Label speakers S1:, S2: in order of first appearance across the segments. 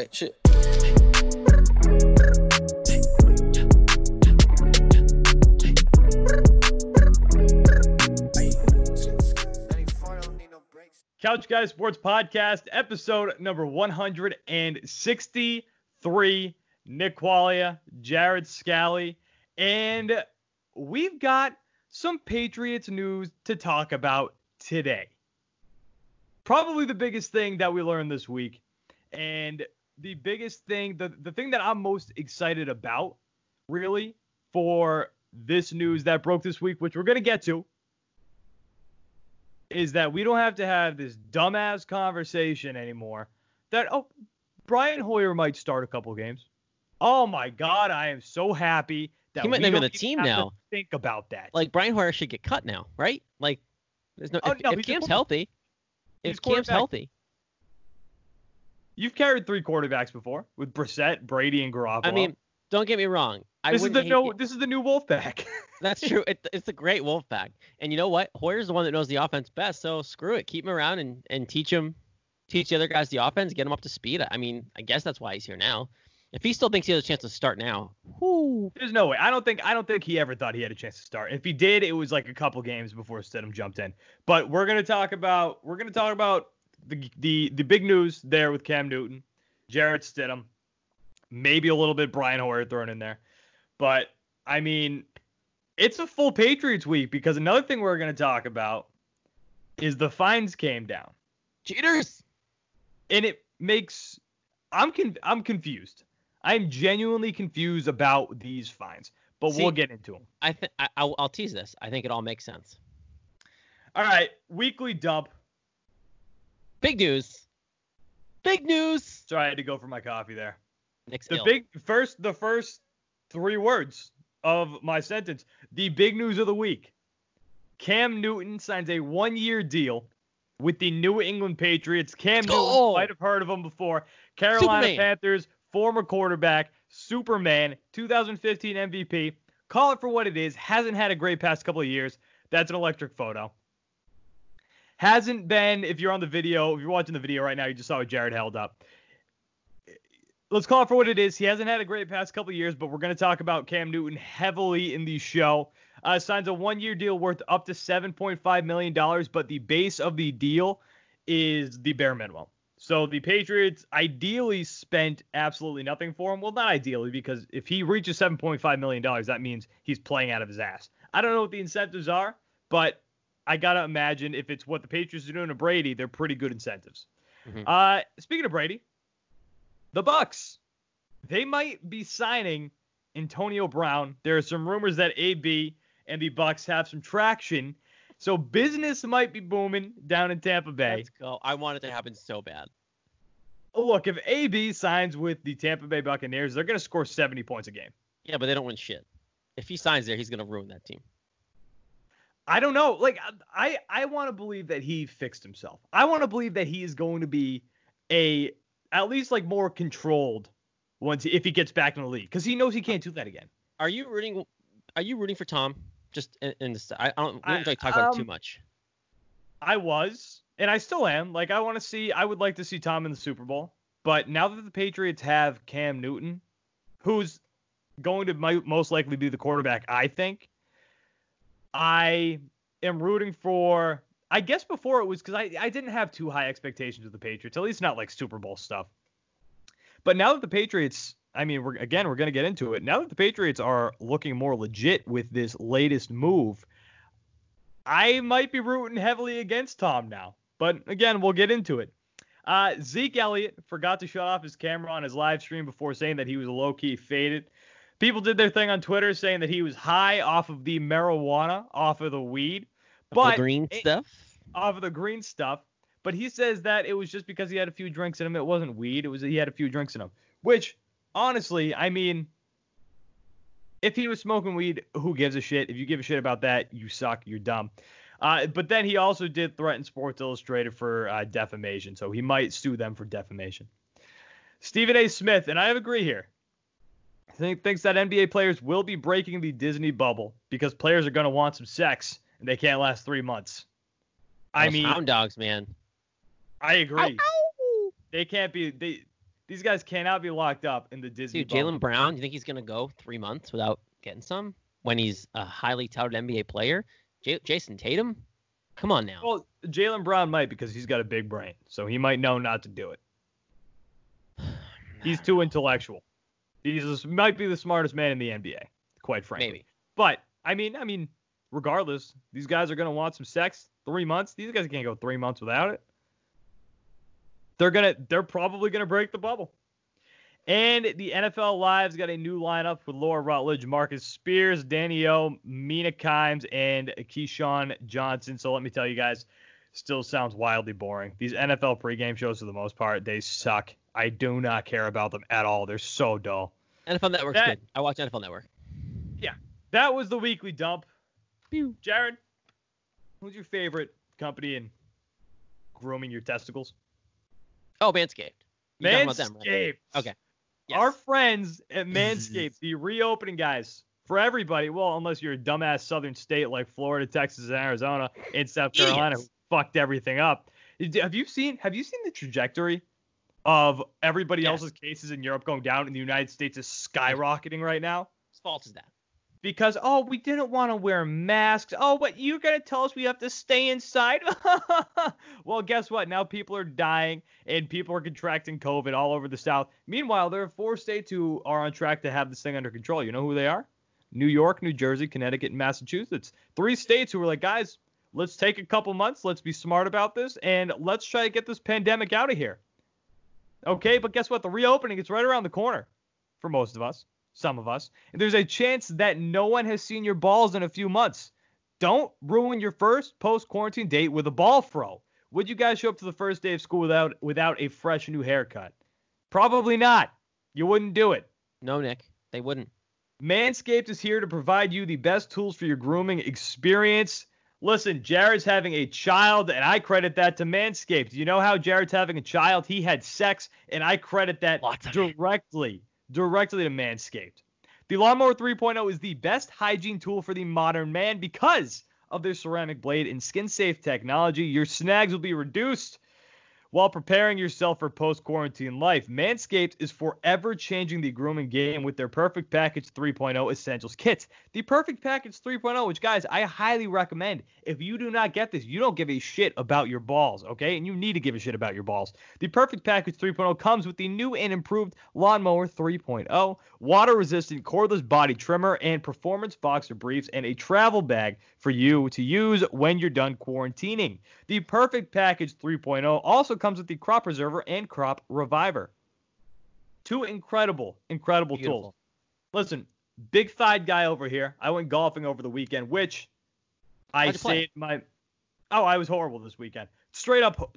S1: wait, shit.
S2: Couch Guys Sports Podcast, episode number 163. Nick Qualia, Jared Scally, and we've got some Patriots news to talk about today. Probably the biggest thing that we learned this week, and the biggest thing, the, the thing that I'm most excited about, really, for this news that broke this week, which we're going to get to, is that we don't have to have this dumbass conversation anymore that, oh, Brian Hoyer might start a couple games. Oh my God, I am so happy that
S3: He might
S2: we
S3: not be on
S2: don't
S3: the team now.
S2: Think about that.
S3: Like Brian Hoyer should get cut now, right? Like, there's no.
S2: Oh,
S3: if,
S2: no,
S3: if Cam's healthy, if Cam's healthy,
S2: You've carried three quarterbacks before with Brissett, Brady, and Garoppolo.
S3: I mean, don't get me wrong. I
S2: this is the no, this is the new Wolfpack.
S3: That's true. It, it's a great wolf pack. And you know what? Hoyer's the one that knows the offense best. So screw it. Keep him around and, and teach him, teach the other guys the offense, get him up to speed. I mean, I guess that's why he's here now. If he still thinks he has a chance to start now, whoo,
S2: There's no way. I don't think I don't think he ever thought he had a chance to start. If he did, it was like a couple games before Stidham jumped in. But we're gonna talk about we're gonna talk about the the the big news there with Cam Newton, Jarrett Stidham, maybe a little bit Brian Hoyer thrown in there. But I mean, it's a full Patriots week because another thing we're gonna talk about is the fines came down.
S3: cheaters.
S2: and it makes I'm con- I'm confused. I'm genuinely confused about these fines, but
S3: See-
S2: we'll get into them.
S3: I think I'll tease this. I think it all makes sense.
S2: All right, weekly dump.
S3: Big news. Big news.
S2: Sorry, I had to go for my coffee there.
S3: Nick's
S2: The
S3: ill.
S2: big first, the first three words of my sentence. The big news of the week. Cam Newton signs a one-year deal with the New England Patriots. Cam! Newton might have heard of him before. Carolina
S3: Superman.
S2: Panthers, former quarterback, Superman, 2015 MVP. Call it for what it is. Hasn't had a great past couple of years. That's an electric photo. Hasn't been, if you're on the video, if you're watching the video right now, you just saw what Jared held up. Let's call it for what it is. He hasn't had a great past couple years, but we're going to talk about Cam Newton heavily in the show. Uh, signs a one-year deal worth up to 7.5 million dollars, but the base of the deal is the bare minimum. So the Patriots ideally spent absolutely nothing for him. Well, not ideally, because if he reaches 7.5 million dollars, that means he's playing out of his ass. I don't know what the incentives are, but I gotta imagine if it's what the Patriots are doing to Brady, they're pretty good incentives.
S3: Mhm.
S2: Uh, speaking of Brady, the Bucs, they might be signing Antonio Brown. There are some rumors that AB and the Bucs have some traction, so business might be booming down in Tampa Bay.
S3: Let's go. I want it to happen so bad.
S2: Look, if AB signs with the Tampa Bay Buccaneers, they're gonna score 70 points a game.
S3: Yeah, but they don't win shit. If he signs there, he's gonna ruin that team.
S2: I don't know. Like I I want to believe that he fixed himself. I want to believe that he is going to be a at least like more controlled once if he gets back in the league because he knows he can't do that again.
S3: Are you rooting? Are you rooting for Tom? Just in, in this, I, I don't. We
S2: I-
S3: don't like talk about it too
S2: um,
S3: much.
S2: I was and I still am. Like I want to see I would like to see Tom in the Super Bowl. But now that the Patriots have Cam Newton, who's going to most likely be the quarterback, I think I am rooting for I guess before it was because I, I didn't have too high expectations of the Patriots, at least not like Super Bowl stuff. But now that the Patriots, I mean, we're again we're gonna get into it. Now that the Patriots are looking more legit with this latest move, I might be rooting heavily against Tom now. But again, we'll get into it. Uh, Zeke Elliott forgot to shut off his camera on his live stream before saying that he was low key faded. People did their thing on Twitter saying that he was high off of the marijuana, off of the weed, but
S3: the green
S2: it-
S3: stuff.
S2: off of the green stuff. But he says that it was just because he had a few drinks in him. It wasn't weed. It was he had a few drinks in him. Which, honestly, I mean, if he was smoking weed, who gives a shit? If you give a shit about that, you suck. You're dumb. Uh, but then he also did threaten Sports Illustrated for uh, defamation, so he might sue them for defamation. Stephen A. Smith, and I agree here, think, thinks that NBA players will be breaking the Disney bubble because players are going to want some sex and they can't last three months. I mean,
S3: hound dogs, man.
S2: I agree.
S3: Ow, ow.
S2: They can't be they These guys cannot be locked up in the Disney.
S3: Dude, Jaylen Brown, you think he's gonna go three months without getting some when he's a highly touted NBA player? J- Jayson Tatum, come on now.
S2: Well, Jaylen Brown might because he's got a big brain, so he might know not to do it. He's too intellectual. He's might be the smartest man in the NBA, quite frankly.
S3: Maybe.
S2: But I mean, I mean, regardless, these guys are gonna want some sex. Three months. These guys can't go three months without it. They're gonna. They're probably gonna break the bubble. And the NFL Live's got a new lineup with Laura Rutledge, Marcus Spears, Danny O, Mina Kimes, and Keyshawn Johnson. So let me tell you guys, still sounds wildly boring. These NFL pregame shows, for the most part, they suck. I do not care about them at all. They're so dull.
S3: NFL Network's
S2: That-
S3: good. I watch NFL Network.
S2: Yeah, that was the weekly dump.
S3: Pew.
S2: Jared, who's your favorite company in grooming your testicles?
S3: Oh, Manscaped. You about them, right?
S2: Manscaped.
S3: Okay. Yes.
S2: Our friends at Manscaped, the reopening guys for everybody. Well, unless you're a dumbass southern state like Florida, Texas, and Arizona, and South Carolina, who fucked everything up. Have you seen? Have you seen the trajectory of everybody
S3: Yes.
S2: else's cases in Europe going down, and the United States is skyrocketing right now?
S3: Whose fault is that?
S2: because oh we didn't want to wear masks. Oh but you're going to tell us we have to stay inside? Well guess what? Now people are dying and people are contracting covid all over the south. Meanwhile there are four states who are on track to have this thing under control. You know who they are? New york new jersey connecticut and massachusetts. Three states who were like guys let's take a couple months. Let's be smart about this and let's try to get this pandemic out of here okay but guess what the reopening is right around the corner for most of us some of us. And there's a chance that no one has seen your balls in a few months. Don't ruin your first post quarantine date with a ball throw. Would you guys show up to the first day of school without without a fresh new haircut? Probably not. You wouldn't do it.
S3: No, Nick. They wouldn't.
S2: Manscaped is here to provide you the best tools for your grooming experience. Listen, Jared's having a child, and I credit that to Manscaped. You know how Jared's having a child? He had sex, and I credit that
S3: it.
S2: directly, directly to Manscaped. The Lawnmower 3.0 is the best hygiene tool for the modern man because of their ceramic blade and skin safe technology. Your snags will be reduced while preparing yourself for post quarantine life. Manscaped is forever changing the grooming game with their Perfect Package 3.0 Essentials Kit. The Perfect Package 3.0, which, guys, I highly recommend. If you do not get this, you don't give a shit about your balls, okay? And you need to give a shit about your balls. The Perfect Package 3.0 comes with the new and improved Lawnmower 3.0, water resistant cordless body trimmer, and performance boxer briefs, and a travel bag for you to use when you're done quarantining. The Perfect Package 3.0 also comes with the Crop Preserver and Crop Reviver. Two incredible, incredible tools. Listen, big thighed guy over here. I went golfing over the weekend, which I
S3: How'd
S2: saved my. Oh, I was horrible this weekend. Straight up,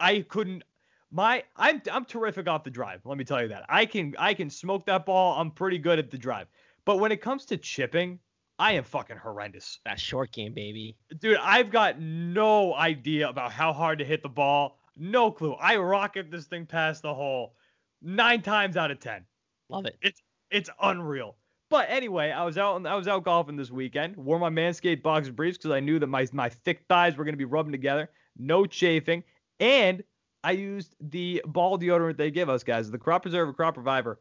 S2: I couldn't. My I'm I'm terrific off the drive. Let me tell you that. I can I can smoke that ball. I'm pretty good at the drive. But when it comes to chipping, I am fucking horrendous.
S3: That short game, baby.
S2: Dude, I've got no idea about how hard to hit the ball. No clue. I rocket this thing past the hole nine times out of ten.
S3: Love it.
S2: It's it's unreal. But anyway, I was out I was out golfing this weekend. Wore my Manscaped boxer briefs because I knew that my my thick thighs were gonna be rubbing together. No chafing, and I used the ball deodorant they give us, guys. The Crop Preserver, Crop Reviver,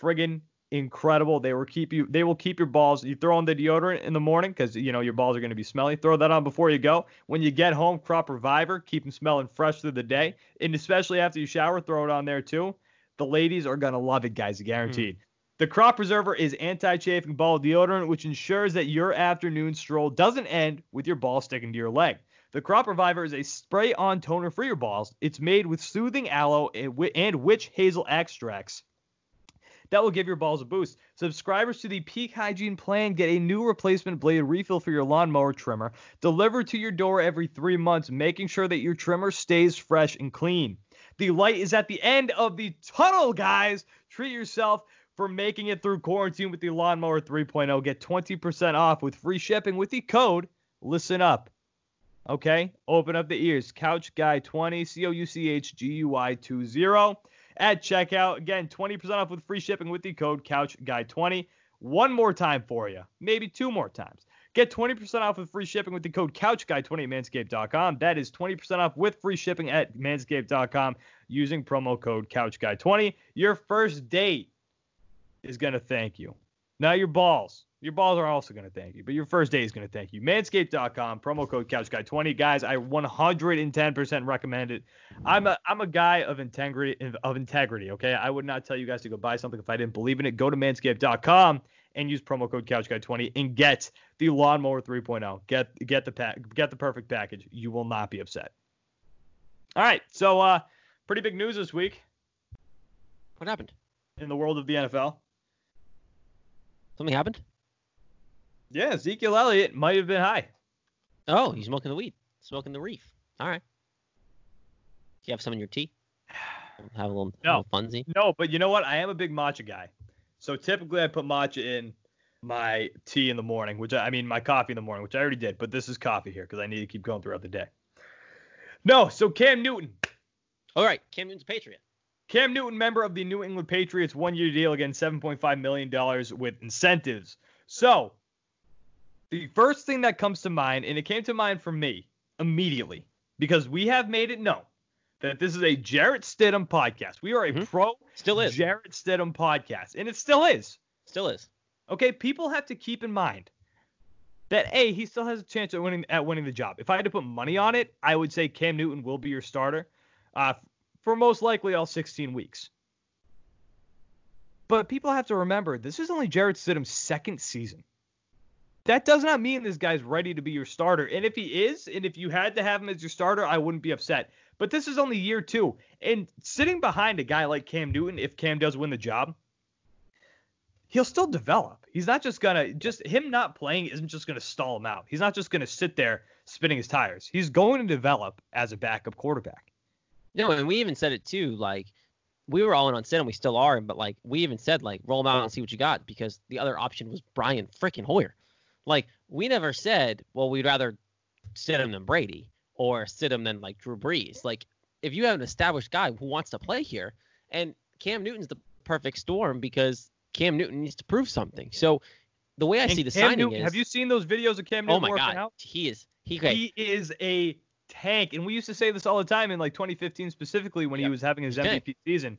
S2: friggin' incredible. They will keep you. They will keep your balls. You throw on the deodorant in the morning because you know your balls are gonna be smelly. Throw that on before you go. When you get home, Crop Reviver, keep them smelling fresh through the day, and especially after you shower, throw it on there too. The ladies are gonna love it, guys. Guaranteed. Mm. The Crop Preserver is anti-chafing ball deodorant, which ensures that your afternoon stroll doesn't end with your ball sticking to your leg. The Crop Reviver is a spray-on toner for your balls. It's made with soothing aloe and witch hazel extracts that will give your balls a boost. Subscribers to the Peak Hygiene plan get a new replacement blade refill for your lawnmower trimmer delivered to your door every three months, making sure that your trimmer stays fresh and clean. The light is at the end of the tunnel, guys. Treat yourself for making it through quarantine with the Lawnmower 3.0. Get 20% off with free shipping with the code Listen Up. Okay, open up the ears. Couch Guy 20, C O U C H G U I 20 at checkout. Again, 20% off with free shipping with the code Couch Guy 20. One more time for you, maybe two more times. Get 20% off with free shipping with the code CouchGuy20 at manscaped.com. That is 20% off with free shipping at manscaped.com using promo code CouchGuy20. Your first date is going to thank you. Now your balls. Your balls are also going to thank you, but your first day is going to thank you. Manscaped.com, promo code CouchGuy20. Guys, I 110% recommend it. I'm a I'm a guy of integrity of integrity. Okay, I would not tell you guys to go buy something if I didn't believe in it. Go to Manscaped.com and use promo code CouchGuy20 and get the Lawnmower 3.0. Get get the pack, get the perfect package. You will not be upset. All right, so uh, pretty big news this week
S3: What happened?
S2: in the world of the NFL.
S3: Something happened?
S2: Yeah, Ezekiel Elliott might have been high.
S3: Oh, he's smoking the weed, smoking the reef. All right. Do you have some in your tea? Have a little,
S2: No.
S3: little funsy.
S2: No, but you know what? I am a big matcha guy. So typically I put matcha in my tea in the morning, which I, I mean my coffee in the morning, which I already did, but this is coffee here because I need to keep going throughout the day. No, so Cam Newton.
S3: All right, Cam Newton's a Patriot.
S2: Cam Newton, member of the New England Patriots, one year deal again, $7.5 million with incentives. So, the first thing that comes to mind, and it came to mind for me immediately, because we have made it known that this is a Jarrett Stidham podcast. We are a
S3: Mhm.
S2: pro
S3: Still is.
S2: Jarrett Stidham podcast, and it still is.
S3: Still is.
S2: Okay, people have to keep in mind that a he still has a chance at winning at winning the job. If I had to put money on it, I would say Cam Newton will be your starter uh, for most likely all 16 weeks. But people have to remember this is only Jarrett Stidham's second season. That does not mean this guy's ready to be your starter. And if he is, and if you had to have him as your starter, I wouldn't be upset. But this is only year two. And sitting behind a guy like Cam Newton, if Cam does win the job, he'll still develop. He's not just gonna just him not playing isn't just gonna stall him out. He's not just gonna sit there spinning his tires. He's going to develop as a backup quarterback.
S3: No, and we even said it too. Like we were all in on and we still are, but like we even said like roll him out and see what you got because the other option was Brian freaking Hoyer. Like we never said, well, we'd rather sit him than Brady or sit him than like Drew Brees. Like if you have an established guy who wants to play here, and Cam Newton's the perfect storm because Cam Newton needs to prove something. So the way I
S2: And
S3: see the
S2: Cam
S3: signing
S2: Newton,
S3: is,
S2: have you seen those videos of Cam
S3: oh
S2: Newton?
S3: oh
S2: my
S3: god,
S2: out?
S3: he is he okay,
S2: He is a tank, and we used to say this all the time in like 2015 specifically when he was having his
S3: tank.
S2: MVP season.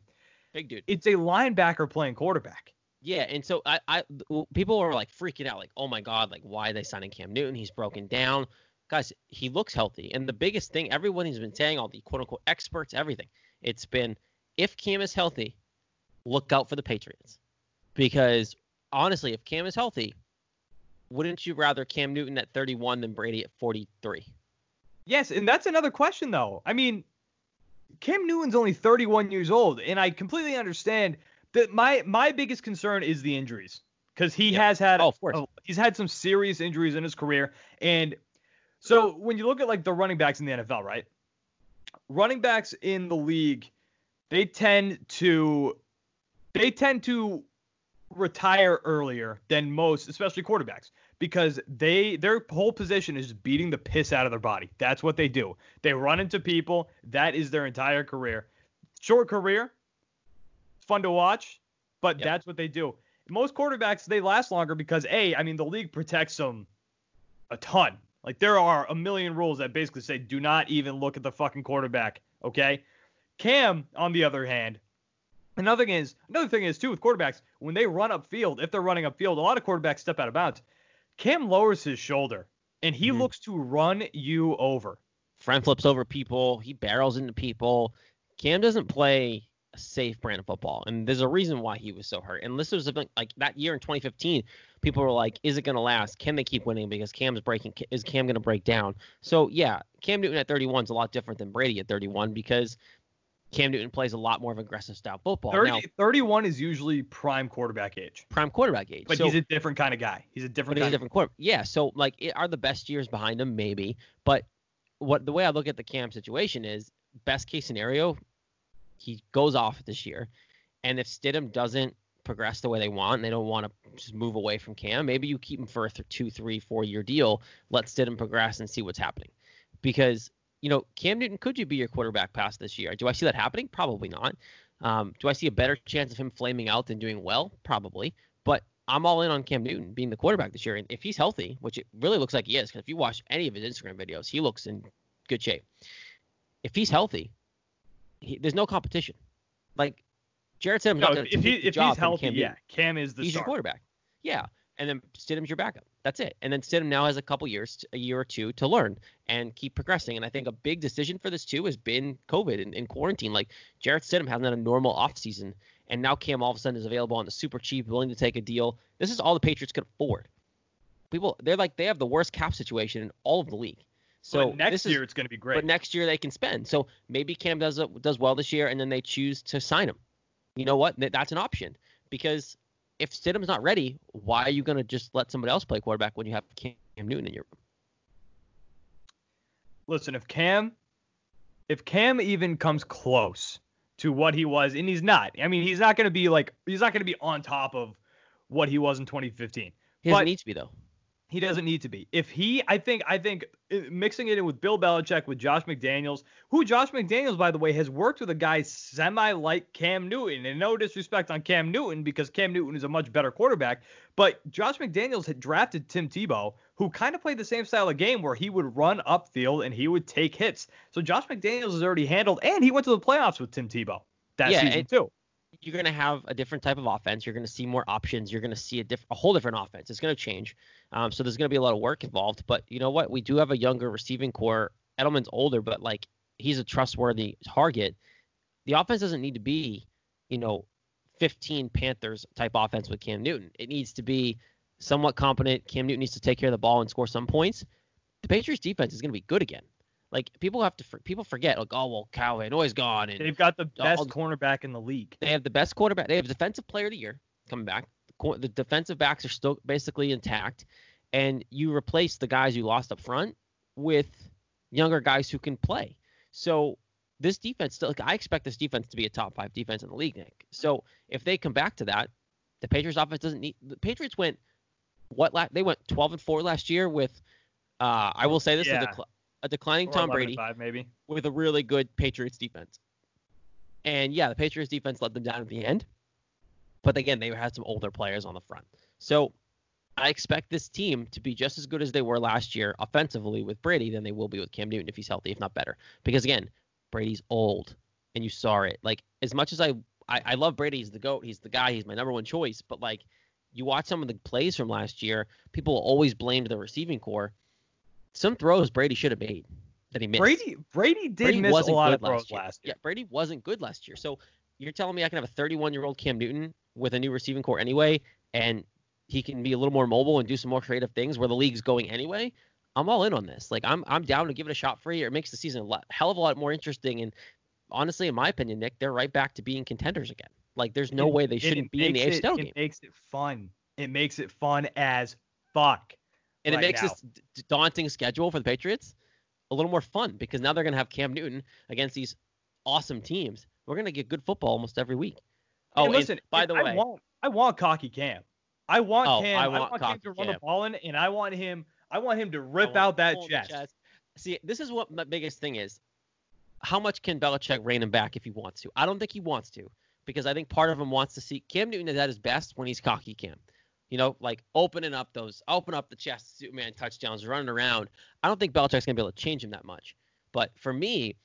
S3: big dude.
S2: It's a linebacker playing quarterback.
S3: Yeah, and so I, I people were like freaking out, like, oh my god, like why are they signing Cam Newton? He's broken down. Guys, he looks healthy. And the biggest thing, everyone has been saying, all the quote unquote experts, everything, it's been if Cam is healthy, look out for the Patriots. Because honestly, if Cam is healthy, wouldn't you rather Cam Newton at 31 than Brady at 43?
S2: Yes, and that's another question though. I mean, Cam Newton's only 31 years old, and I completely understand that my my biggest concern is the injuries because he
S3: Yeah.
S2: has had
S3: Oh, of course.
S2: a- he's had some serious injuries in his career, and so when you look at like the running backs in the NFL, right? Running backs in the league, they tend to they tend to retire earlier than most, especially quarterbacks, because they their whole position is beating the piss out of their body. That's what they do. They run into people. That is their entire career. Short career, fun to watch, but
S3: Yep.
S2: that's what they do. Most quarterbacks they last longer because a, I mean the league protects them a ton. Like there are a million rules that basically say do not even look at the fucking quarterback. Okay. Cam, on the other hand, another thing is another thing is too with quarterbacks when they run up field, if they're running up field, a lot of quarterbacks step out of bounds. Cam lowers his shoulder and he
S3: Mhm.
S2: looks to run you over.
S3: Front flips over people. He barrels into people. Cam doesn't play a safe brand of football, and there's a reason why he was so hurt. And this was a- like that year in 2015. People were like, "Is it going to last? Can they keep winning? Because Cam's breaking. Is Cam going to break down?" So yeah, Cam Newton at 31 is a lot different than Brady at 31 because Cam Newton plays a lot more of aggressive style football.
S2: 30,
S3: Now,
S2: 31 is usually prime quarterback age,
S3: prime quarterback age.
S2: but
S3: so,
S2: he's a different kind of guy. He's a different
S3: but he's a different quarter. Yeah, so like, it, are the best years behind him? Maybe, but what the way I look at the Cam situation is best case scenario, he goes off this year, and if Stidham doesn't progress the way they want, and they don't want to just move away from Cam, maybe you keep him for a th- two, three, four year deal. Let Stidham progress and see what's happening, because you know Cam Newton could you be your quarterback past this year? Do I see that happening? Probably not. Um, do I see a better chance of him flaming out than doing well? Probably. But I'm all in on Cam Newton being the quarterback this year. And if he's healthy, which it really looks like he is, because if you watch any of his Instagram videos, he looks in good shape. If he's healthy, he, there's no competition. Like Jarrett Stidham's
S2: No,
S3: not going
S2: if,
S3: to
S2: if, he, if he's healthy,
S3: Cam
S2: yeah. Cam is the
S3: he's your quarterback. Yeah. And then Stidham's your backup. That's it. And then Stidham now has a couple years, a year or two to learn and keep progressing. And I think a big decision for this too has been COVID and, and quarantine. Like Jarrett Stidham hasn't had a normal offseason. And now Cam all of a sudden is available on the super cheap, willing to take a deal. This is all the Patriots could afford. People, they're like, they have the worst cap situation in all of the league. So
S2: but next year
S3: is,
S2: it's going to be great.
S3: but next year they can spend. So maybe Cam does does well this year, and then they choose to sign him. You know what? That's an option because if Stidham's not ready, why are you going to just let somebody else play quarterback when you have Cam Newton in your room?
S2: Listen, if Cam, if Cam even comes close to what he was, and he's not. I mean, he's not going to be like he's not going to be on top of what he was in 2015.
S3: He doesn't
S2: But-
S3: need to be though.
S2: He doesn't need to be. If he, I think, I think uh, mixing it in with Bill Belichick, with Josh McDaniels, who Josh McDaniels, by the way, has worked with a guy semi like Cam Newton. And no disrespect on Cam Newton because Cam Newton is a much better quarterback. But Josh McDaniels had drafted Tim Tebow, who kind of played the same style of game where he would run upfield and he would take hits. So Josh McDaniels has already handled, and he went to the playoffs with Tim Tebow that
S3: Yeah,
S2: season too.
S3: You're going to have a different type of offense. You're going to see more options. You're going to see a, diff- a whole different offense. It's going to change. Um, so there's going to be a lot of work involved. But you know what? We do have a younger receiving corps. Edelman's older, but like he's a trustworthy target. The offense doesn't need to be, you know, 15 Panthers type offense with Cam Newton. It needs to be somewhat competent. Cam Newton needs to take care of the ball and score some points. The Patriots defense is going to be good again. Like people have to people forget like oh well Kyle Van Noy's gone and
S2: They've got the best
S3: I'll-
S2: cornerback in the league.
S3: they have the best quarterback. They have defensive player of the year coming back. The, the defensive backs are still basically intact, and you replace the guys you lost up front with younger guys who can play. So this defense still, like, I expect this defense to be a top five defense in the league, Nick. So if they come back to that, the Patriots offense doesn't need. The Patriots went what? La- they went 12 and four last year with. Uh, I will say this:
S2: Yeah.
S3: the, a declining Tom Brady
S2: Five, maybe.
S3: with a really good Patriots defense. And yeah, the Patriots defense let them down at the end. But again, they had some older players on the front. So I expect this team to be just as good as they were last year offensively with Brady than they will be with Cam Newton if he's healthy, if not better. Because again, Brady's old and you saw it. Like as much as I I, I love Brady, he's the GOAT, he's the guy, he's my number one choice, but like you watch some of the plays from last year, people always blamed the receiving corps. Some throws Brady should have made that he missed.
S2: Brady Brady did
S3: Brady
S2: miss a lot
S3: good
S2: of throws
S3: last year.
S2: last year.
S3: Yeah, Brady wasn't good last year. So you're telling me I can have a 31 year old Cam Newton with a new receiving corps anyway, and he can be a little more mobile and do some more creative things where the league's going anyway. I'm all in on this. Like I'm I'm down to give it a shot for a year. It makes the season a lot, hell of a lot more interesting. And honestly, in my opinion, Nick, they're right back to being contenders again. Like there's no
S2: And-
S3: way they shouldn't be in the AFC
S2: it,
S3: title
S2: It
S3: game.
S2: makes it fun. It makes it fun as fuck.
S3: And it makes
S2: now.
S3: this daunting schedule for the Patriots a little more fun because now they're going to have Cam Newton against these awesome teams. We're going to get good football almost every week. Oh,
S2: and listen,
S3: by the
S2: I
S3: way,
S2: want I want cocky Cam. I want
S3: Oh,
S2: Cam.
S3: I
S2: I
S3: want
S2: want, Cam to run
S3: Cam.
S2: the ball in, and I want him. I want him to rip out that
S3: the
S2: chest.
S3: See, this is what my biggest thing is. How much can Belichick rein him back if he wants to? I don't think he wants to because I think part of him wants to see Cam Newton is at his best when he's cocky Cam. You know, like opening up those, open up the chest, Superman touchdowns, running around. I don't think Belichick's gonna be able to change him that much. But for me,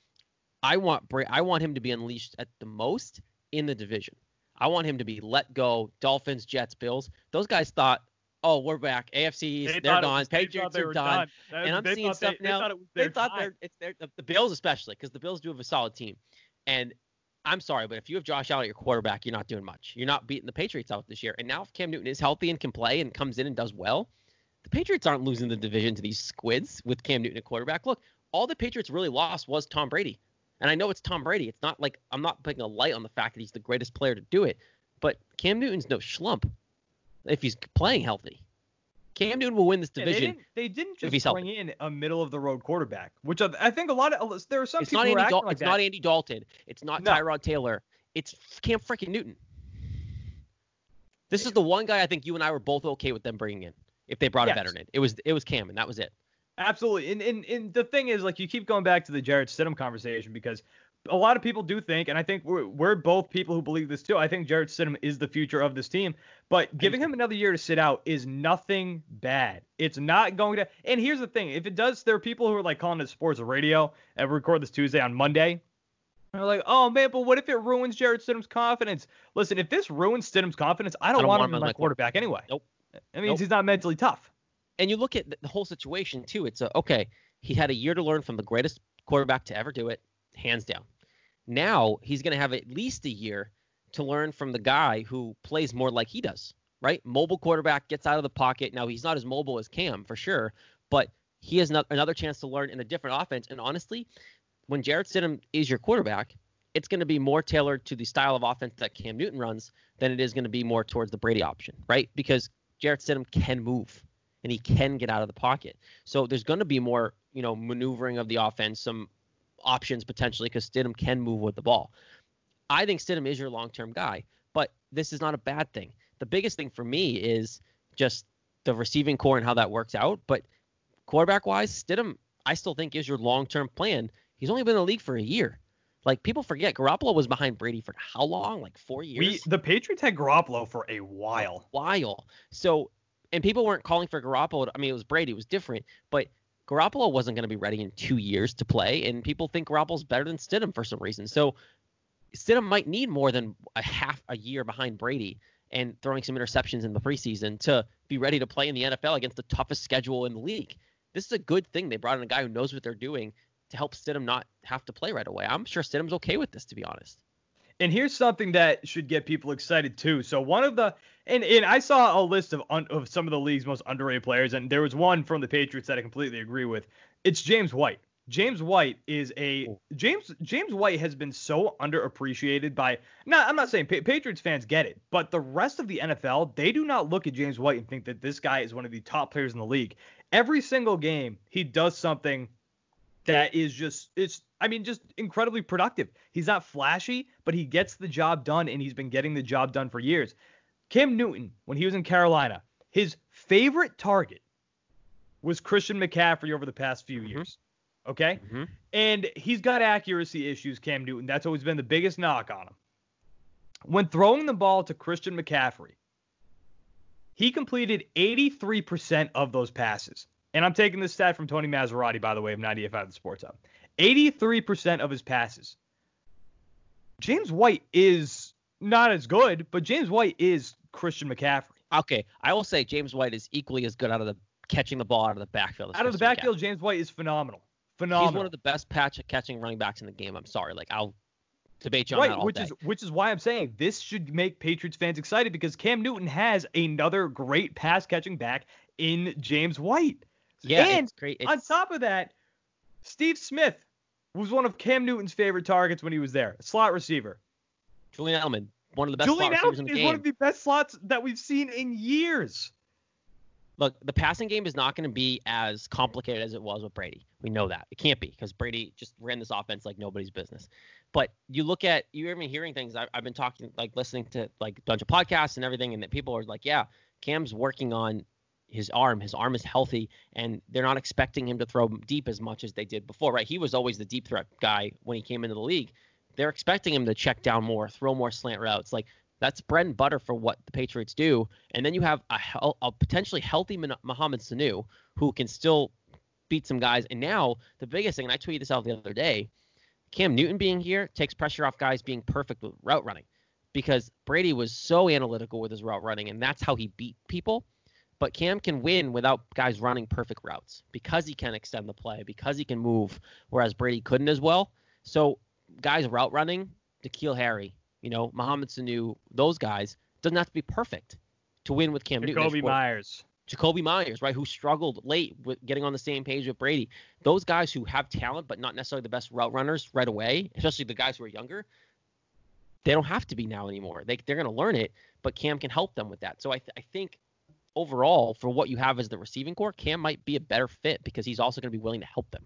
S3: I want Bra- I want him to be unleashed at the most in the division. I want him to be let go. Dolphins, Jets, Bills. Those guys thought, oh, we're back. AFCs,
S2: They
S3: they're gone.
S2: was-
S3: Patriots
S2: they
S3: are done.
S2: That-
S3: And I'm seeing stuff
S2: they,
S3: now.
S2: They, thought it was
S3: they thought they're it's their the, the Bills especially because the Bills do have a solid team. And I'm sorry, but if you have Josh Allen at your quarterback, you're not doing much. You're not beating the Patriots out this year. And now if Cam Newton is healthy and can play and comes in and does well, the Patriots aren't losing the division to these squids with Cam Newton at quarterback. Look, all the Patriots really lost was Tom Brady. And I know it's Tom Brady. It's not like I'm not putting a light on the fact that he's the greatest player to do it. But Cam Newton's no schlump if he's playing healthy. Cam Newton will win this
S2: Yeah, they
S3: division.
S2: didn't, they didn't just bring in a middle of the road quarterback, which I, I think a lot of uh, there are some
S3: it's
S2: people
S3: not Andy Dal-
S2: like
S3: it's
S2: that.
S3: not Andy Dalton. It's not
S2: No.
S3: Tyrod Taylor. It's Cam freaking Newton. This is the one guy I think you and I were both okay with them bringing in if they brought
S2: Yes.
S3: a veteran in. It was it was Cam and that was it.
S2: Absolutely. And, and and the thing is, like, you keep going back to the Jarrett Stidham conversation because a lot of people do think, and I think we're, we're both people who believe this too. I think Jarrett Stidham is the future of this team, but giving him another year to sit out is nothing bad. It's not going to. And here's the thing: if it does, there are people who are like calling it sports radio, and record this Tuesday on Monday. They're like, oh man, but what if it ruins Jarrett Stidham's confidence? Listen, if this ruins Stidham's confidence, I don't, I don't want, want him as my quarterback, anyway.
S3: Nope.
S2: It means
S3: nope.
S2: he's not mentally tough.
S3: And you look at the whole situation too. It's a, okay. He had a year to learn from the greatest quarterback to ever do it, hands down. Now he's going to have at least a year to learn from the guy who plays more like he does, right? Mobile quarterback gets out of the pocket. Now he's not as mobile as Cam for sure, but he has no, another chance to learn in a different offense. And honestly, when Jarrett Stidham is your quarterback, it's going to be more tailored to the style of offense that Cam Newton runs than it is going to be more towards the Brady option, right? Because Jarrett Stidham can move and he can get out of the pocket. So there's going to be more, you know, maneuvering of the offense, some options potentially because Stidham can move with the ball. I think Stidham is your long term guy, but this is not a bad thing. The biggest thing for me is just the receiving corps and how that works out. But quarterback wise, Stidham, I still think is your long term plan. He's only been in the league for a year. Like people forget, Garoppolo was behind Brady for how long? Like four years.
S2: We the Patriots had Garoppolo for a while.
S3: A while. So, and people weren't calling for Garoppolo. I mean, it was Brady. It was different, but Garoppolo wasn't going to be ready in two years to play, and people think Garoppolo's better than Stidham for some reason. So Stidham might need more than a half a year behind Brady and throwing some interceptions in the preseason to be ready to play in the NFL against the toughest schedule in the league. This is a good thing. They brought in a guy who knows what they're doing to help Stidham not have to play right away. I'm sure Stidham's okay with this, to be honest.
S2: And here's something that should get people excited too. So one of the and, and I saw a list of un, of some of the league's most underrated players, and there was one from the Patriots that I completely agree with. It's James White. James White is a James James White has been so underappreciated by not I'm not saying pa- Patriots fans get it, but the rest of the NFL they do not look at James White and think that this guy is one of the top players in the league. Every single game he does something that is just it's I mean just incredibly productive. He's not flashy, but he gets the job done and he's been getting the job done for years. Cam Newton, when he was in Carolina, his favorite target was Christian McCaffrey over the past few mm-hmm. years. Okay? Mm-hmm. And he's got accuracy issues, Cam Newton. That's always been the biggest knock on him. When throwing the ball to Christian McCaffrey, he completed 83% of those passes. And I'm taking this stat from Tony Massarotti, by the way, of 98.5 The Sports Hub. 83% of his passes. James White is not as good, but James White is Christian McCaffrey.
S3: Okay, I will say James White is equally as good out of the catching the ball out of the backfield.
S2: Out of the backfield, McCaffrey. James White is phenomenal. Phenomenal.
S3: He's one of the best patch catching running backs in the game. I'm sorry, like I'll debate you on
S2: right,
S3: that all
S2: which
S3: day.
S2: is which is why I'm saying this should make Patriots fans excited because Cam Newton has another great pass catching back in James White.
S3: Yeah,
S2: and
S3: it's great. It's...
S2: on top of that, Steve Smith was one of Cam Newton's favorite targets when he was there, slot receiver.
S3: Julian Edelman, one of the best
S2: Julian
S3: slot receivers in
S2: the
S3: the
S2: is
S3: game.
S2: one of the best slots that we've seen in years.
S3: Look, the passing game is not going to be as complicated as it was with Brady. We know that. It can't be because Brady just ran this offense like nobody's business. But you look at, you're even hearing things. I, have been talking, like listening to like a bunch of podcasts and everything, and that people are like, yeah, Cam's working on his arm. His arm is healthy, and they're not expecting him to throw deep as much as they did before, right? He was always the deep threat guy when he came into the league they're expecting him to check down more, throw more slant routes. Like that's bread and butter for what the Patriots do. And then you have a, a potentially healthy Mohamed Sanu who can still beat some guys. And now the biggest thing, and I tweeted this out the other day, Cam Newton being here takes pressure off guys being perfect with route running because Brady was so analytical with his route running, and that's how he beat people. But Cam can win without guys running perfect routes because he can extend the play, because he can move, whereas Brady couldn't as well. So guys route running, N'Keal Harry, you know, Mohamed Sanu, those guys, doesn't have to be perfect to win with Cam
S2: Jakobi
S3: Newton.
S2: Jakobi Meyers.
S3: Jakobi Meyers, right, who struggled late with getting on the same page with Brady. Those guys who have talent but not necessarily the best route runners right away, especially the guys who are younger, they don't have to be now anymore. They, they're going to learn it, but Cam can help them with that. So I, th- I think overall, for what you have as the receiving corps, Cam might be a better fit because he's also going to be willing to help them.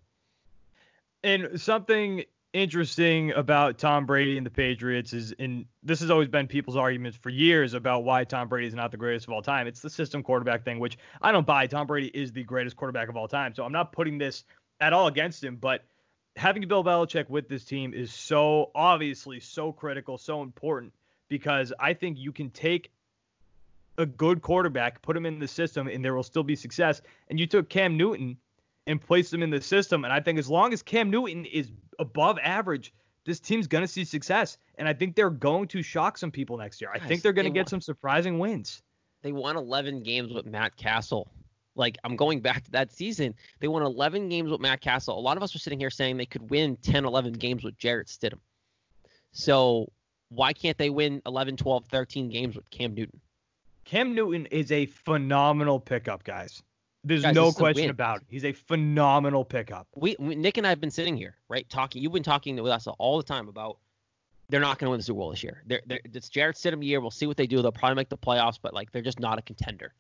S2: And something interesting about Tom Brady and the Patriots is, and this has always been people's arguments for years about why Tom Brady is not the greatest of all time. It's the system quarterback thing, which I don't buy. Tom Brady is the greatest quarterback of all time, so I'm not putting this at all against him. But having Bill Belichick with this team is so obviously so critical, so important because I think you can take a good quarterback, put him in the system, and there will still be success. And you took Cam Newton and placed him in the system, and I think as long as Cam Newton is above average, this team's going to see success. And I think they're going to shock some people next year. I
S3: Guys,
S2: think they're going to
S3: they
S2: get
S3: won-
S2: some surprising wins.
S3: They won 11 games with Matt Cassel. Like I'm going back to that season. They won 11 games with Matt Cassel. A lot of us were sitting here saying they could win 10, 11 games with Jarrett Stidham. So why can't they win 11, 12, 13 games with Cam Newton?
S2: Cam Newton is a phenomenal pickup, guys. There's
S3: Guys,
S2: no
S3: this is a
S2: question about it. He's a phenomenal pickup.
S3: We, we Nick and I have been sitting here, right, talking. You've been talking with us all the time about they're not going to win the Super Bowl this year. They're, they're, it's Jarrett Stidham year. We'll see what they do. They'll probably make the playoffs, but like they're just not a contender.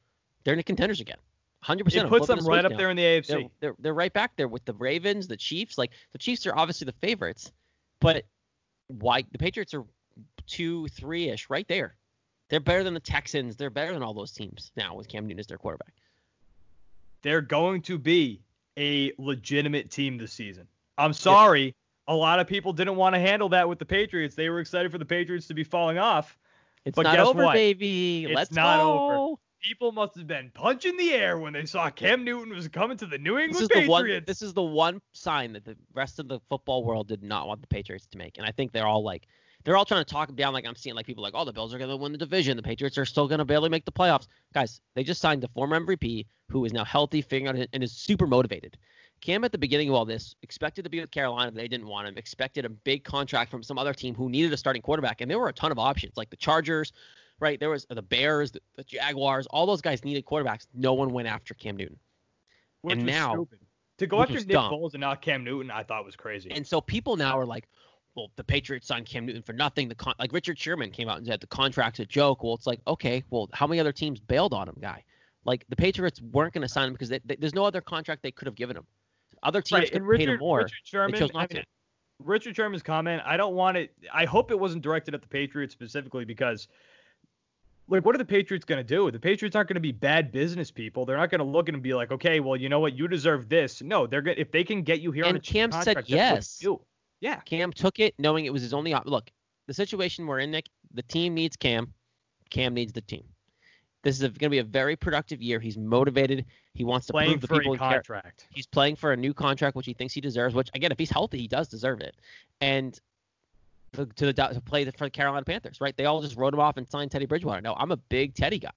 S3: They're in the contenders again. 100%.
S2: It puts them right up
S3: now.
S2: there in the AFC.
S3: They're, they're they're right back there with the Ravens, the Chiefs. Like the Chiefs are obviously the favorites, but why the Patriots are two, three ish, right there. They're better than the Texans. They're better than all those teams now with Cam Newton as their quarterback.
S2: They're going to be a legitimate team this season. I'm sorry. A lot of people didn't want to handle that with the Patriots. They were excited for the Patriots to be falling off.
S3: It's
S2: But
S3: not
S2: guess
S3: over,
S2: what?
S3: baby.
S2: It's
S3: Let's
S2: not
S3: go.
S2: over. People must have been punching the air when they saw Cam Newton was coming to the New England
S3: This
S2: England
S3: is the one. This is the one sign that the rest of the football world did not want the Patriots to make, and I think they're all like, they're all trying to talk them down. Like I'm seeing like people like, oh, the Bills are going to win the division. The Patriots are still going to barely make the playoffs. Guys, they just signed the former MVP who is now healthy, figuring out and is super motivated. Cam at the beginning of all this expected to be with Carolina, but they didn't want him. Expected a big contract from some other team who needed a starting quarterback, and there were a ton of options, like the Chargers, right? There was the Bears, the, the Jaguars. All those guys needed quarterbacks. No one went after Cam Newton.
S2: which
S3: and now-
S2: stupid. to go after Nick
S3: dumb.
S2: Foles and not Cam Newton, I thought was crazy.
S3: And so people now are like, well, the Patriots signed Cam Newton for nothing. The con- like Richard Sherman came out and said the contract's a joke. Well, it's like, okay, well, how many other teams bailed on him, guy? Like the Patriots weren't going to sign him because they, they- there's no other contract they could have given him. Other teams
S2: right,
S3: could
S2: and
S3: have paid
S2: Richard,
S3: him more.
S2: Richard Sherman,
S3: chose
S2: I
S3: not
S2: mean,
S3: to.
S2: Richard Sherman's comment, I don't want it. I hope it wasn't directed at the Patriots specifically because, like, what are the Patriots going to do? The Patriots aren't going to be bad business people. They're not going to look and be like, okay, well, you know what, you deserve this. No, they're going if they can get you here on
S3: And
S2: a cheap
S3: Cam said
S2: contract, that's what
S3: yes.
S2: do. Yeah,
S3: Cam took it knowing it was his only op- look. The situation we're in, Nick, the team needs Cam. Cam needs the team. This is going to be a very productive year. He's motivated. He wants to
S2: playing
S3: prove the people
S2: a
S3: he care-
S2: contract.
S3: He's playing for a new contract, which he thinks he deserves. Which again, if he's healthy, he does deserve it. And to, to the to play for the Carolina Panthers, right? They all just wrote him off and signed Teddy Bridgewater. No, I'm a big Teddy guy,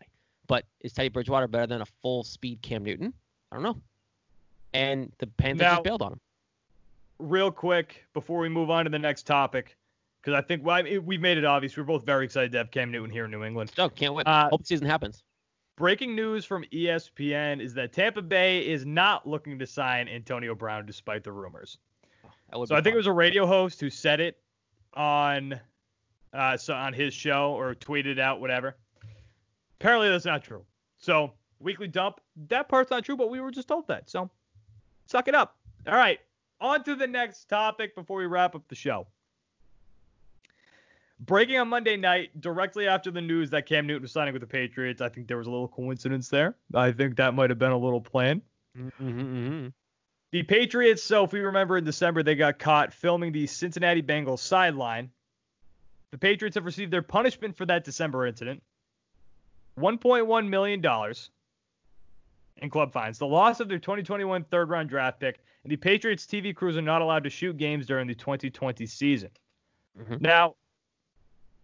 S3: but is Teddy Bridgewater better than a full speed Cam Newton? I don't know. And the Panthers
S2: Now-
S3: just bailed on him.
S2: Real quick before we move on to the next topic, because I think well, I mean, we've made it obvious. We're both very excited to have Cam Newton here in New England.
S3: So can't wait.
S2: Uh,
S3: Hope the season happens.
S2: Breaking news from ESPN is that Tampa Bay is not looking to sign Antonio Brown despite the rumors.
S3: Would
S2: So I think it was a radio host who said it on uh, so on his show or tweeted out whatever. Apparently that's not true. So weekly dump, that part's not true, but we were just told that. So suck it up. All right, on to the next topic before we wrap up the show. Breaking on Monday night, directly after the news that Cam Newton was signing with the Patriots, I think there was a little coincidence there. I think that might have been a little plan.
S3: Mm-hmm, mm-hmm.
S2: The Patriots, so if we remember in December, they got caught filming the Cincinnati Bengals sideline. The Patriots have received their punishment for that December incident $1.1 million in club fines, the loss of their 2021 third round draft pick, the Patriots TV crews are not allowed to shoot games during the 2020 season.
S3: Mhm.
S2: Now,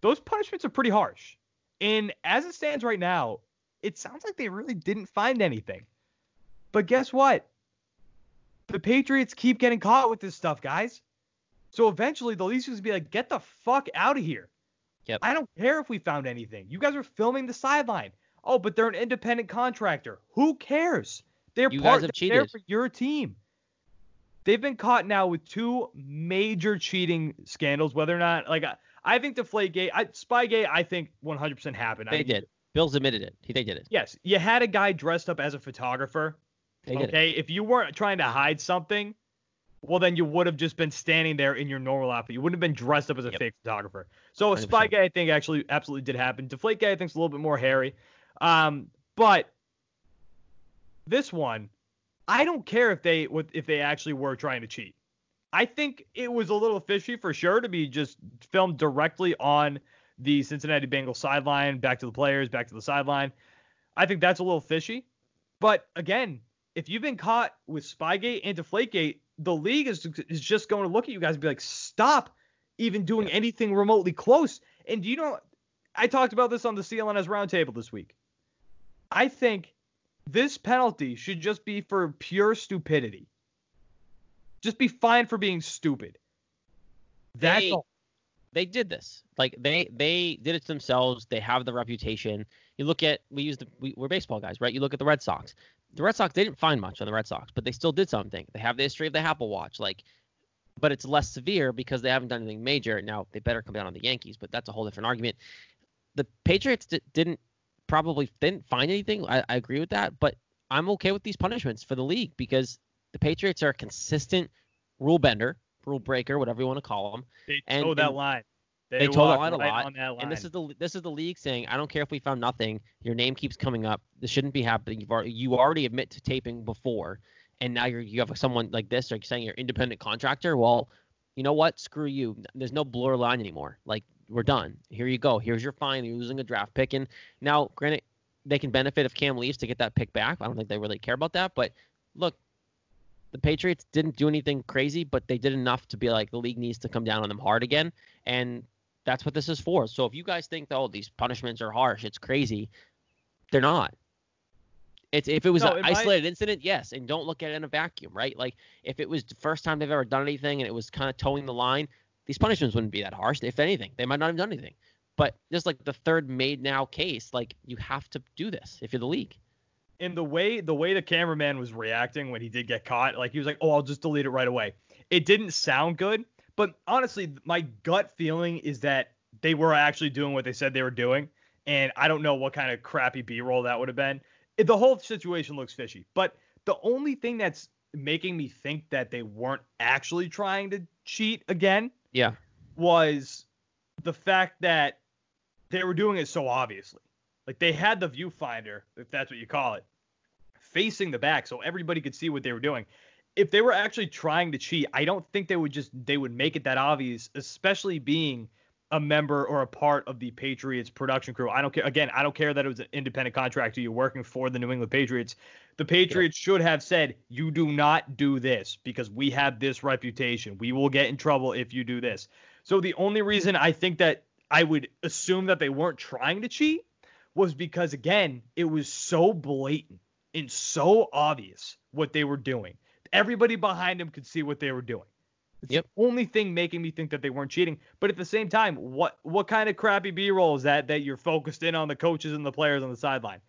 S2: those punishments are pretty harsh. And as it stands right now, it sounds like they really didn't find anything. But guess what? The Patriots keep getting caught with this stuff, guys. So eventually the league's just be like, get the fuck out of here.
S3: Yep.
S2: I don't care if we found anything. You guys are filming the sideline. Oh, but they're an independent contractor. Who cares? They're
S3: You
S2: part
S3: guys have
S2: they're
S3: cheated.
S2: for your team. They've been caught now with two major cheating scandals. Whether or not, like, I, I think Deflategate, I, Spygate, I think 100% happened. I
S3: They
S2: think-
S3: did. Bills admitted it. He, they did it.
S2: Yes, you had a guy dressed up as a photographer.
S3: They
S2: okay, if you weren't trying to hide something, well, then you would have just been standing there in your normal outfit. You wouldn't have been dressed up as a
S3: Yep.
S2: fake photographer. So a
S3: 100%.
S2: spy guy, I think, actually absolutely did happen. Deflate guy, I think, is a little bit more hairy. Um, but this one, I don't care if they if they actually were trying to cheat. I think it was a little fishy for sure to be just filmed directly on the Cincinnati Bengals sideline, back to the players, back to the sideline. I think that's a little fishy. But again, if you've been caught with Spygate and Deflategate, the league is, is just going to look at you guys and be like, stop even doing anything remotely close. And do you know, I talked about this on the CLNS roundtable this week. I think this penalty should just be for pure stupidity. Just be fined for being stupid. That's
S3: they,
S2: all.
S3: They did this. Like they they did it themselves. They have the reputation. You look at we use the we, we're baseball guys, right? You look at the Red Sox. The Red Sox they didn't find much on the Red Sox, but they still did something. They have the history of the Apple Watch, like, but it's less severe because they haven't done anything major. Now they better come down on the Yankees, but that's a whole different argument. The Patriots d- didn't probably didn't find anything. I, I agree with that, but I'm okay with these punishments for the league because the Patriots are a consistent rule bender, rule breaker, whatever you want to call them.
S2: They
S3: and-
S2: toe that line.
S3: they told
S2: walk
S3: the line a lot,
S2: that line.
S3: And this is the this is the league saying, I don't care if we found nothing. Your name keeps coming up. This shouldn't be happening. You've already you already admit to taping before, and now you're you have someone like this, like saying you're independent contractor. Well, you know what? Screw you. There's no blur line anymore. Like we're done. Here you go. Here's your fine. You're losing a draft pick. And now, granted, they can benefit if Cam leaves to get that pick back. I don't think they really care about that. But look, the Patriots didn't do anything crazy, but they did enough to be like the league needs to come down on them hard again. And that's what this is for. So if you guys think that oh these punishments are harsh, it's crazy, they're not. It's if it was
S2: No,
S3: an
S2: might-
S3: isolated incident, yes, and don't look at it in a vacuum, right? Like if it was the first time they've ever done anything and it was kind of towing the line, these punishments wouldn't be that harsh. If anything, they might not have done anything. But just like the third made now case, like you have to do this if you're the league.
S2: And the way the way the cameraman was reacting when he did get caught, like he was like, "Oh, I'll just delete it right away." It didn't sound good, but honestly, my gut feeling is that they were actually doing what they said they were doing, and I don't know what kind of crappy B-roll that would have been. The whole situation looks fishy, but the only thing that's making me think that they weren't actually trying to cheat again
S3: Yeah.
S2: was the fact that they were doing it so obviously. Like they had the viewfinder, if that's what you call it, facing the back so everybody could see what they were doing. If they were actually trying to cheat, I don't think they would just they would make it that obvious, especially being a member or a part of the Patriots production crew. I don't care again, I don't care that it was an independent contractor you're working for the New England Patriots. The Patriots should have said, "You do not do this because we have this reputation. We will get in trouble if you do this." So the only reason I think that I would assume that they weren't trying to cheat was because again, it was so blatant and so obvious what they were doing. Everybody behind them could see what they were doing. It's
S3: Yep.
S2: the only thing making me think that they weren't cheating. But at the same time, what what kind of crappy B-roll is that that you're focused in on the coaches and the players on the sideline?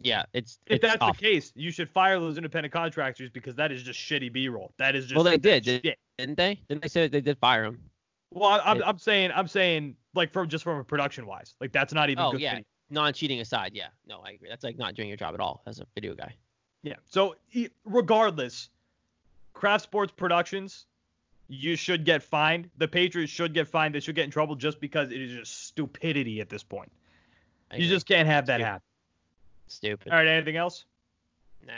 S3: Yeah. It's
S2: If
S3: it's
S2: that's
S3: tough.
S2: the case, you should fire those independent contractors because that is just shitty B-roll. That is just
S3: Well, they did,
S2: shit.
S3: did- didn't they? Didn't they say they did fire him?
S2: Well, I- I'm, I'm saying I'm saying like from just from a production wise, like that's not even
S3: Oh
S2: good.
S3: yeah.
S2: video.
S3: Non-cheating aside, yeah. No, I agree. That's like not doing your job at all as a video guy.
S2: Yeah. So regardless, Kraft Sports Productions, you should get fined. The Patriots should get fined. They should get in trouble just because it is just stupidity at this point.
S3: I
S2: You
S3: agree.
S2: just can't have that
S3: Stupid.
S2: happen.
S3: stupid.
S2: All right. Anything else?
S3: Nah.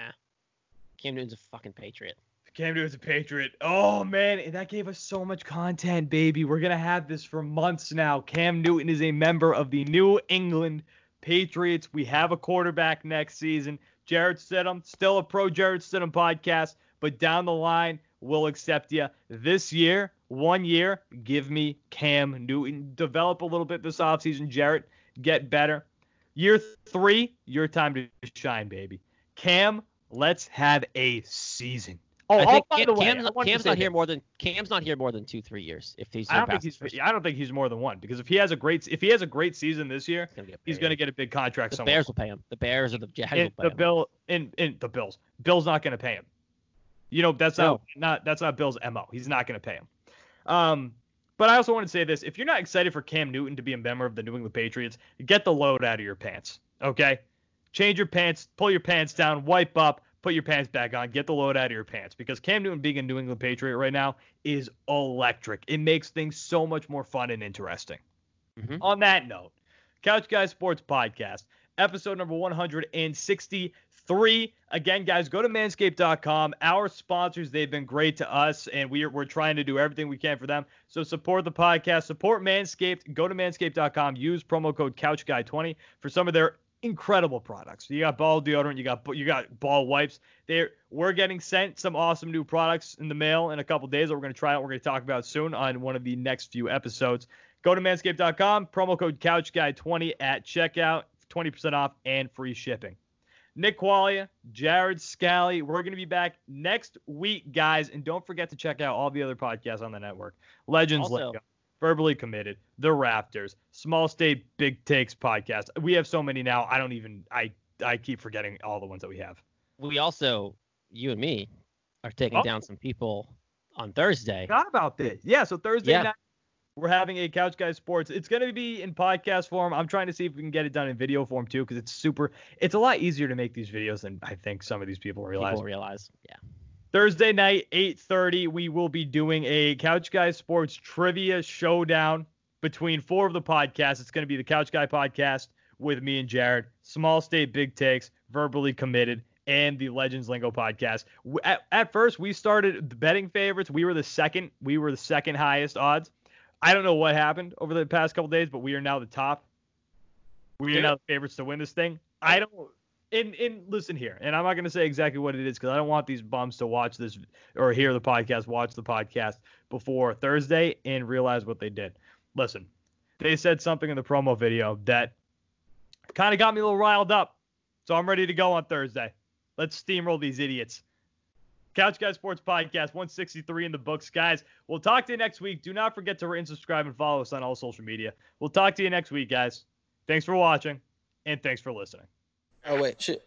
S3: Cam Newton's a fucking patriot.
S2: Cam Newton's a Patriot. Oh man, and that gave us so much content, baby. We're gonna have this for months now. Cam Newton is a member of the New England Patriots. We have a quarterback next season. Jarrett Stidham, still a pro Jarrett Stidham podcast, but down the line, we'll accept you. This year, one year, give me Cam Newton. Develop a little bit this offseason, Jarrett. Get better. Year three, your time to shine, baby. Cam, let's have a season. Oh,
S3: I oh, think
S2: oh, by
S3: Cam-
S2: the way,
S3: Cam's,
S2: I
S3: Cam's not here more than Cam's not here more than two, three years. If he's
S2: I don't think he's. I don't think he's more than one because if he has a great if he has a great season this year,
S3: he's gonna get
S2: he's
S3: paid.
S2: going to get a big contract
S3: The
S2: somewhere.
S3: Bears will pay him. The Bears or the Jags will
S2: the
S3: him.
S2: bill in in the Bills. Bill's not going to pay him. You know that's not not that's not Bill's mo. He's not going to pay him. Um, but I also want to say this: if you're not excited for Cam Newton to be a member of the New England Patriots, get the load out of your pants. Okay, change your pants, pull your pants down, wipe up, put your pants back on, get the load out of your pants because Cam Newton being a New England Patriot right now is electric. It makes things so much more fun and interesting.
S3: Mhm.
S2: On that note, Couch Guys Sports Podcast, episode number 163. Again, guys, go to manscaped.com. Our sponsors, they've been great to us, and we're, we're trying to do everything we can for them. So support the podcast, support Manscaped. Go to manscaped.com. Use promo code CouchGuy20 for some of their incredible products. You got ball deodorant, you got you got ball wipes. There, we're getting sent some awesome new products in the mail in a couple days that we're going to try out. We're going to talk about soon on one of the next few episodes. Go to manscaped.com, promo code CouchGuy20 at checkout, 20% off and free shipping. Nick Qualia, Jared Scally. We're going to be back next week, guys. And don't forget to check out all the other podcasts on the network. Legends also, Verbally Committed, The Raptors, Small State Big Takes podcast. We have so many now. I don't even, I, I keep forgetting all the ones that we have.
S3: We also, you and me, are taking oh. down some people on Thursday.
S2: Forgot about this. Yeah, so Thursday yeah. night we're having a Couch Guy Sports. It's going to be in podcast form. I'm trying to see if we can get it done in video form too, because it's super. It's a lot easier to make these videos than I think some of these people realize.
S3: People realize, yeah.
S2: Thursday night, 8:30, we will be doing a Couch Guy Sports trivia showdown between four of the podcasts. It's going to be the Couch Guy podcast with me and Jared, Small State Big Takes, Verbally Committed, and the Legends Lingo podcast. At, at first, we started the betting favorites. We were the second. We were the second highest odds. I don't know what happened over the past couple days, but we are now the top. We are now the favorites to win this thing. I don't. In in listen here, and I'm not going to say exactly what it is because I don't want these bums to watch this or hear the podcast, watch the podcast before Thursday and realize what they did. Listen, they said something in the promo video that kind of got me a little riled up, so I'm ready to go on Thursday. Let's steamroll these idiots. Couch Guys Sports Podcast 163 in the books, guys. We'll talk to you next week. Do not forget to rate and subscribe and follow us on all social media. We'll talk to you next week, guys. Thanks for watching and thanks for listening.
S1: Oh wait, shit.